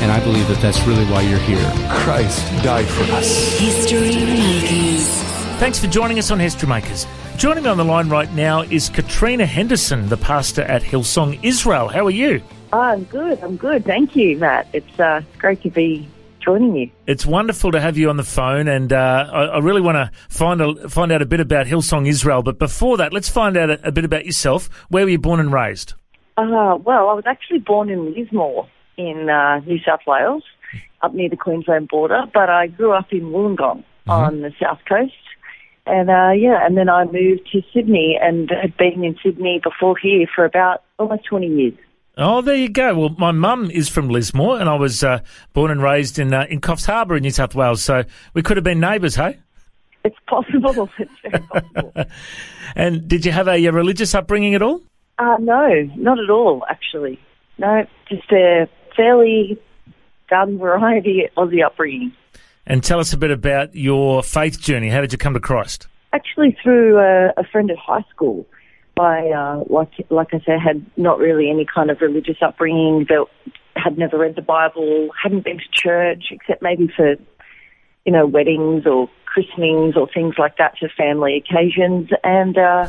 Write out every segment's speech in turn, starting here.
And I believe that that's really why you're here. Christ died for us. History makers. Thanks for joining us on History Makers. Joining me on the line right now is Katrina Henderson, the pastor at Hillsong Israel. How are you? Oh, I'm good. I'm good. Thank you, Matt. It's uh, great to be joining you. It's wonderful to have you on the phone, and uh, I, I really want to find a, find out a bit about Hillsong Israel. But before that, let's find out a, a bit about yourself. Where were you born and raised? Uh, well, I was actually born in Lismore in uh, New South Wales, up near the Queensland border, but I grew up in Wollongong on the south coast. And uh, yeah, and then I moved to Sydney and had been in Sydney before here for about almost 20 years. Oh, there you go. Well, my mum is from Lismore, and I was uh, born and raised in uh, in Coffs Harbour in New South Wales. So we could have been neighbours, hey? It's possible. It's very possible. And did you have a, uh religious upbringing at all? Uh, no, not at all, actually. No, just a fairly garden variety Aussie upbringing. And tell us a bit about your faith journey. How did you come to Christ? Actually, through a, a friend at high school. I, uh, like, like I said, had not really any kind of religious upbringing. But had never read the Bible, hadn't been to church except maybe for, you know, weddings or christenings or things like that for family occasions. And uh,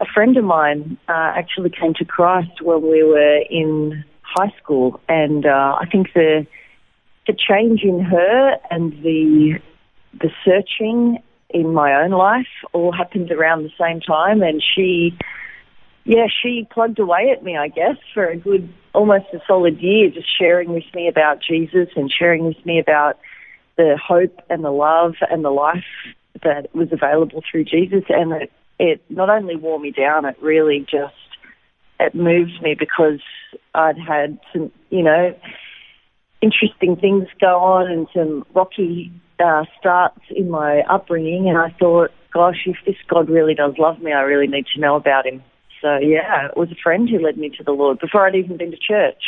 a friend of mine uh, actually came to Christ when we were in high school, and uh, I think the the change in her and the the searching in my own life all happened around the same time, and she, yeah, she plugged away at me, I guess, for a good almost a solid year, just sharing with me about Jesus and sharing with me about the hope and the love and the life that was available through Jesus, and it, it not only wore me down, it really just it moved me because I'd had some, you know, interesting things go on and some rocky uh, starts in my upbringing, and I thought, gosh, if this God really does love me, I really need to know about Him. So yeah, it was a friend who led me to the Lord before I'd even been to church.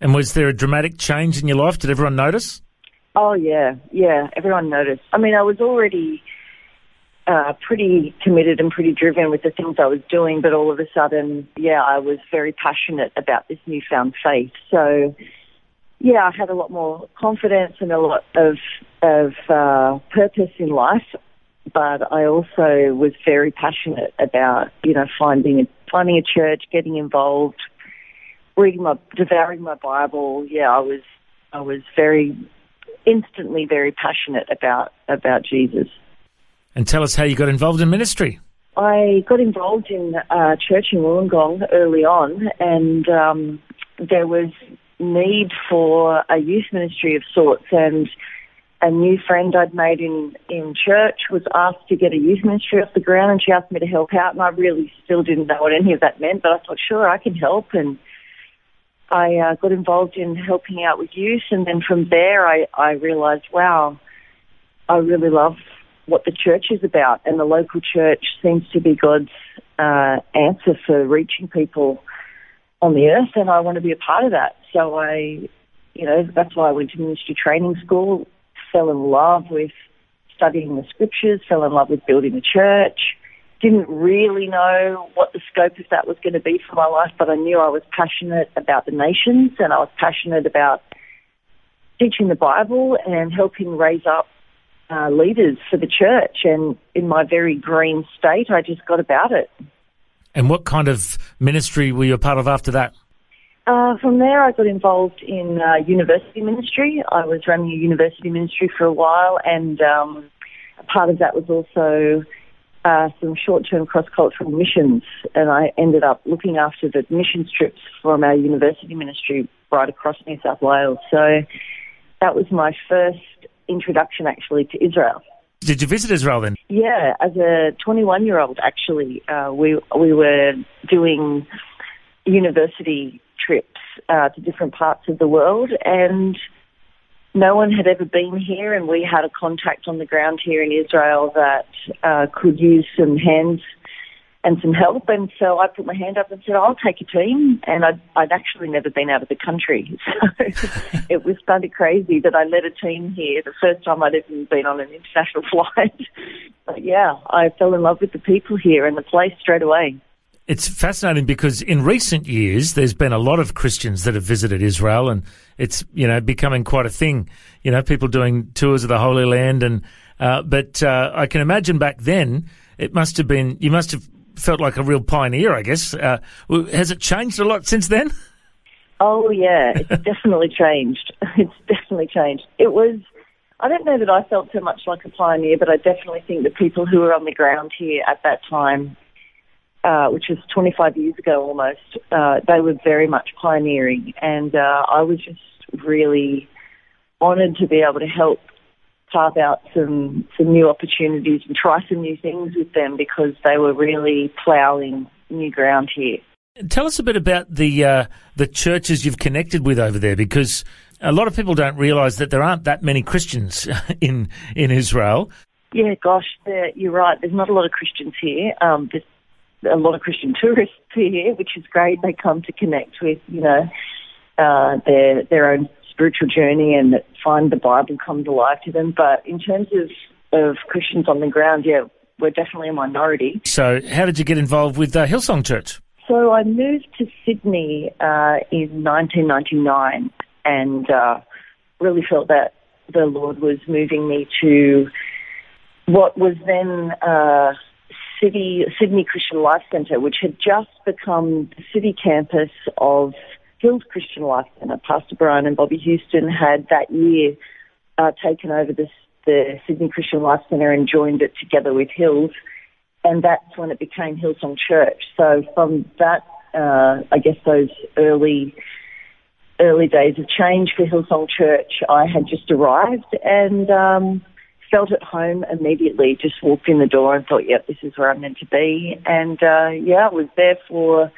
And was there a dramatic change in your life? Did everyone notice? Oh yeah, yeah. Everyone noticed. I mean, I was already uh, pretty committed and pretty driven with the things I was doing, but all of a sudden, yeah, I was very passionate about this newfound faith. So, yeah, I had a lot more confidence and a lot of of uh, purpose in life. But I also was very passionate about, you know, finding finding a church, getting involved, reading my, devouring my Bible. Yeah, I was, I was very instantly very passionate about about Jesus. And tell us how you got involved in ministry. I got involved in uh, church in Wollongong early on, and um, there was need for a youth ministry of sorts. And a new friend I'd made in in church was asked to get a youth ministry off the ground, and she asked me to help out. And I really still didn't know what any of that meant, but I thought, sure, I can help. And I uh, got involved in helping out with youth, and then from there, I I realised, wow, I really love what the church is about, and the local church seems to be God's uh, answer for reaching people on the earth, and I want to be a part of that. So I, you know, that's why I went to ministry training school, fell in love with studying the scriptures, fell in love with building a church. Didn't really know what the scope of that was going to be for my life, but I knew I was passionate about the nations and I was passionate about teaching the Bible and helping raise up uh, leaders for the church. And in my very green state, I just got about it. And what kind of ministry were you a part of after that? Uh, from there, I got involved in uh, university ministry. I was running a university ministry for a while, and um, a part of that was also uh, some short-term cross-cultural missions. And I ended up looking after the missions trips from our university ministry right across New South Wales. So that was my first introduction, actually, to Israel. Did you visit Israel then? Yeah, as a 21-year-old, actually, uh, we we were doing university trips uh, to different parts of the world, and no one had ever been here, and we had a contact on the ground here in Israel that uh, could use some hands and some help. And so I put my hand up and said, I'll take a team. And I'd, I'd actually never been out of the country. So it was kind of crazy that I led a team here, the first time I'd ever been on an international flight. but yeah, I fell in love with the people here and the place straight away. It's fascinating because in recent years there's been a lot of Christians that have visited Israel, and it's you know becoming quite a thing. You know, people doing tours of the Holy Land, and uh, but uh, I can imagine back then it must have been you must have felt like a real pioneer. I guess uh, has it changed a lot since then? Oh yeah, it's definitely changed. It's definitely changed. It was. I don't know that I felt so much like a pioneer, but I definitely think the people who were on the ground here at that time uh, which was 25 years ago almost, uh, they were very much pioneering. And uh, I was just really honoured to be able to help carve out some, some new opportunities and try some new things with them because they were really ploughing new ground here. Tell us a bit about the uh, the churches you've connected with over there, because a lot of people don't realise that there aren't that many Christians in in Israel. Yeah, gosh, you're right. There's not a lot of Christians here. Um, there's a lot of Christian tourists here, which is great. They come to connect with, you know, uh, their their own spiritual journey and find the Bible come to life to them. But in terms of of Christians on the ground, yeah, we're definitely a minority. So, how did you get involved with uh, Hillsong Church? So, I moved to Sydney uh, in 1999 and uh, really felt that the Lord was moving me to what was then uh, City Sydney Christian Life Centre, which had just become the city campus of Hills Christian Life Centre. Pastor Brian and Bobbie Houston had that year uh, taken over the Sydney Christian Life Centre and joined it together with Hills, and that's when it became Hillsong Church. So from that, uh, I guess those early early days of change for Hillsong Church, I had just arrived and. Um, felt at home immediately. Just walked in the door and thought, "Yep, this is where I'm meant to be." And uh, yeah, I was there for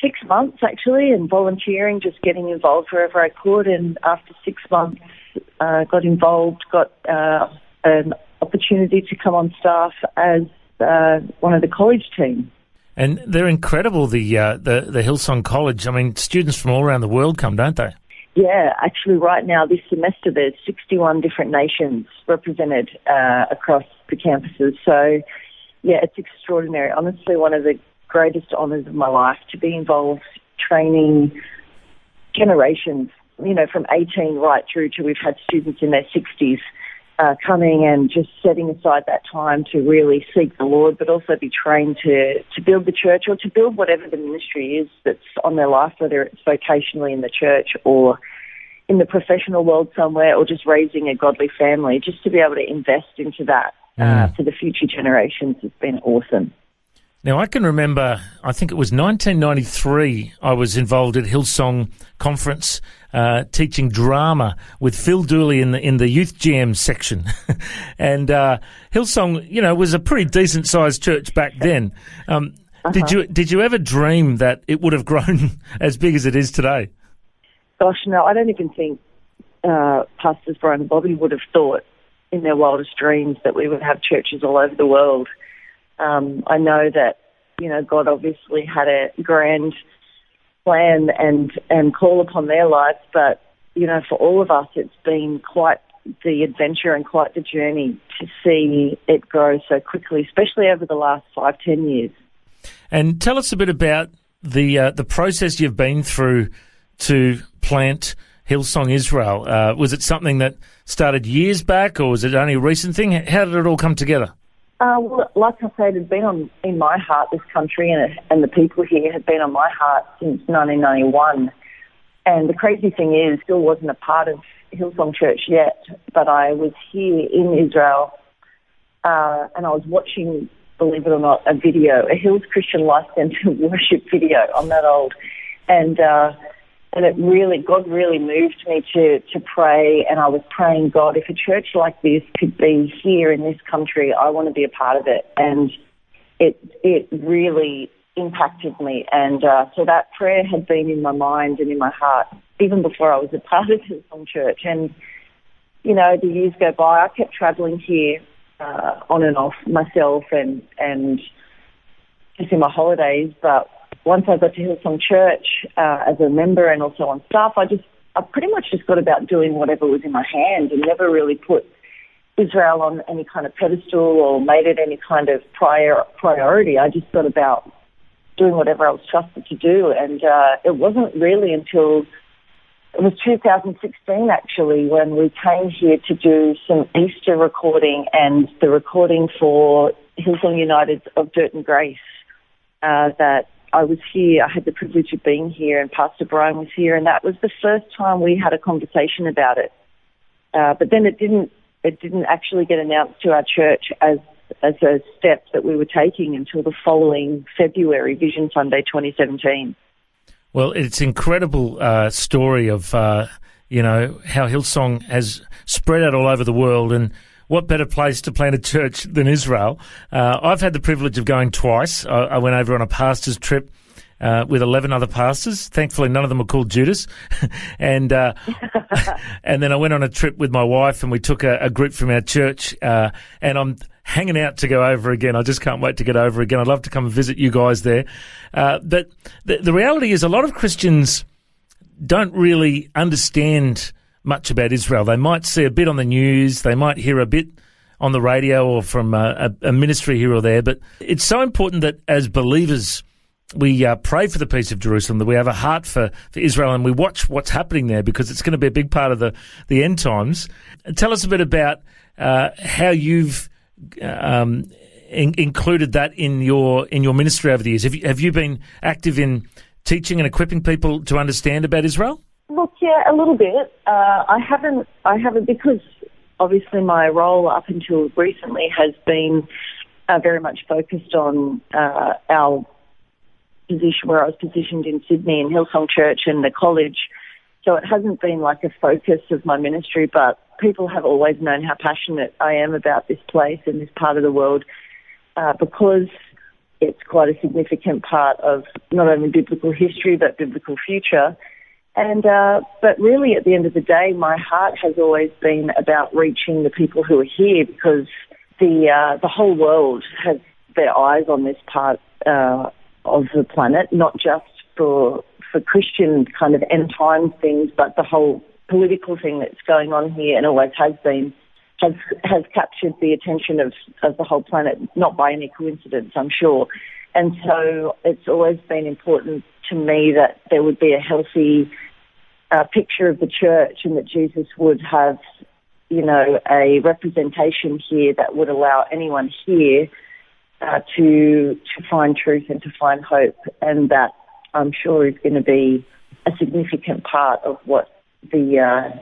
six months actually, and volunteering, just getting involved wherever I could. And after six months, uh, got involved, got uh, an opportunity to come on staff as uh, one of the college team. And they're incredible, the, uh, the the Hillsong College. I mean, students from all around the world come, don't they? Yeah, actually, right now this semester there's 61 different nations represented uh, across the campuses. So, yeah, it's extraordinary. Honestly, one of the greatest honours of my life to be involved training generations. You know, from 18 right through to we've had students in their 60s uh, coming and just setting aside that time to really seek the Lord, but also be trained to, to build the church or to build whatever the ministry is that's on their life, whether it's vocationally in the church or in the professional world somewhere or just raising a godly family, just to be able to invest into that uh, mm. for the future generations has been awesome. Now, I can remember, I think it was 1993, I was involved at Hillsong Conference uh, teaching drama with Phil Dooley in the, in the Youth Jam section. and uh, Hillsong, you know, was a pretty decent sized church back then. Um, uh-huh. Did you did you ever dream that it would have grown as big as it is today? Gosh, no, I don't even think uh, Pastors Brian and Bobbie would have thought in their wildest dreams that we would have churches all over the world. Um, I know that, you know, God obviously had a grand plan and, and call upon their lives, but, you know, for all of us, it's been quite the adventure and quite the journey to see it grow so quickly, especially over the last five, ten years. And tell us a bit about the uh, the process you've been through to plant Hillsong Israel. Uh, was it something that started years back, or was it only a recent thing? How did it all come together? Uh, well, like I said, it had been on in my heart, this country, and, and the people here had been on my heart since 1991. And the crazy thing is, still wasn't a part of Hillsong Church yet, but I was here in Israel, uh, and I was watching, believe it or not, a video, a Hills Christian Life Centre worship video. I'm that old, and uh, and it really, God really moved me to, to pray. And I was praying, God, if a church like this could be here in this country, I want to be a part of it. And it, it really impacted me. And uh, so that prayer had been in my mind and in my heart even before I was a part of Hillsong Church. And, you know, the years go by, I kept travelling here uh, on and off myself and, and just in my holidays. But once I got to Hillsong Church uh, as a member and also on staff, I just I pretty much just got about doing whatever was in my hand and never really put Israel on any kind of pedestal or made it any kind of prior priority. I just got about doing whatever I was trusted to do, and uh, it wasn't really until it was 2016 actually when we came here to do some Easter recording and the recording for Hillsong United of Dirt and Grace uh, that I was here. I had the privilege of being here, and Pastor Brian was here, and that was the first time we had a conversation about it. Uh, but then it didn't. It didn't actually get announced to our church as as a step that we were taking until the following February, Vision Sunday 2017. Well, it's incredible uh, story of uh, you know how Hillsong has spread out all over the world and what better place to plant a church than Israel? Uh, I've had the privilege of going twice. I, I went over on a pastor's trip. Uh, with 11 other pastors. Thankfully, none of them were called Judas. and, uh, and then I went on a trip with my wife and we took a, a group from our church, uh, and I'm hanging out to go over again. I just can't wait to get over again. I'd love to come and visit you guys there. Uh, but the, the reality is a lot of Christians don't really understand much about Israel. They might see a bit on the news, they might hear a bit on the radio or from a, a ministry here or there, but it's so important that as believers, we uh, pray for the peace of Jerusalem, that we have a heart for, for Israel and we watch what's happening there because it's going to be a big part of the, the end times. Tell us a bit about uh, how you've um, in, included that in your in your ministry over the years. Have you, have you been active in teaching and equipping people to understand about Israel? Look, yeah, a little bit. Uh, I haven't, I haven't because obviously my role up until recently has been uh, very much focused on uh, our position where I was positioned in Sydney in Hillsong Church and the college. So it hasn't been like a focus of my ministry, but people have always known how passionate I am about this place and this part of the world uh, because it's quite a significant part of not only biblical history but biblical future. And uh, but really, at the end of the day, my heart has always been about reaching the people who are here because the uh, the whole world has their eyes on this part uh, of the planet, not just for for Christian kind of end time things, but the whole political thing that's going on here and always has been has has captured the attention of, of the whole planet, not by any coincidence, I'm sure. And so it's always been important to me that there would be a healthy uh, picture of the church and that Jesus would have, you know, a representation here that would allow anyone here uh, to to find truth and to find hope, and that I'm sure is going to be a significant part of what the uh,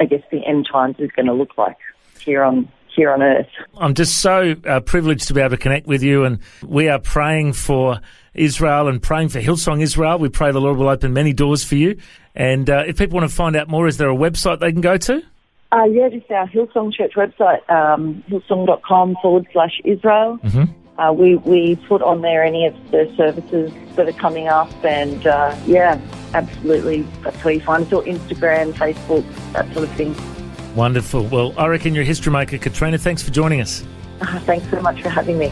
I guess the end times is going to look like here on here on earth. I'm just so uh, privileged to be able to connect with you, and we are praying for Israel and praying for Hillsong Israel. We pray the Lord will open many doors for you. And uh, if people want to find out more, is there a website they can go to? Uh, yeah, just our Hillsong Church website, um, hillsong.com forward slash Israel. Mm-hmm. Uh, we, we put on there any of the services that are coming up, and uh, yeah, absolutely, that's where you find us, or Instagram, Facebook, that sort of thing. Wonderful. Well, I reckon you're a history maker. Katrina, thanks for joining us. Uh, thanks so much for having me.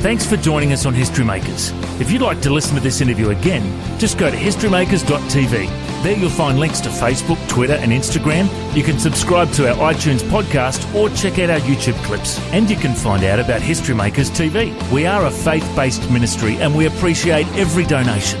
Thanks for joining us on History Makers. If you'd like to listen to this interview again, just go to historymakers.tv. There you'll find links to Facebook, Twitter, and Instagram. You can subscribe to our iTunes podcast or check out our YouTube clips. And you can find out about History Makers TV. We are a faith based ministry and we appreciate every donation.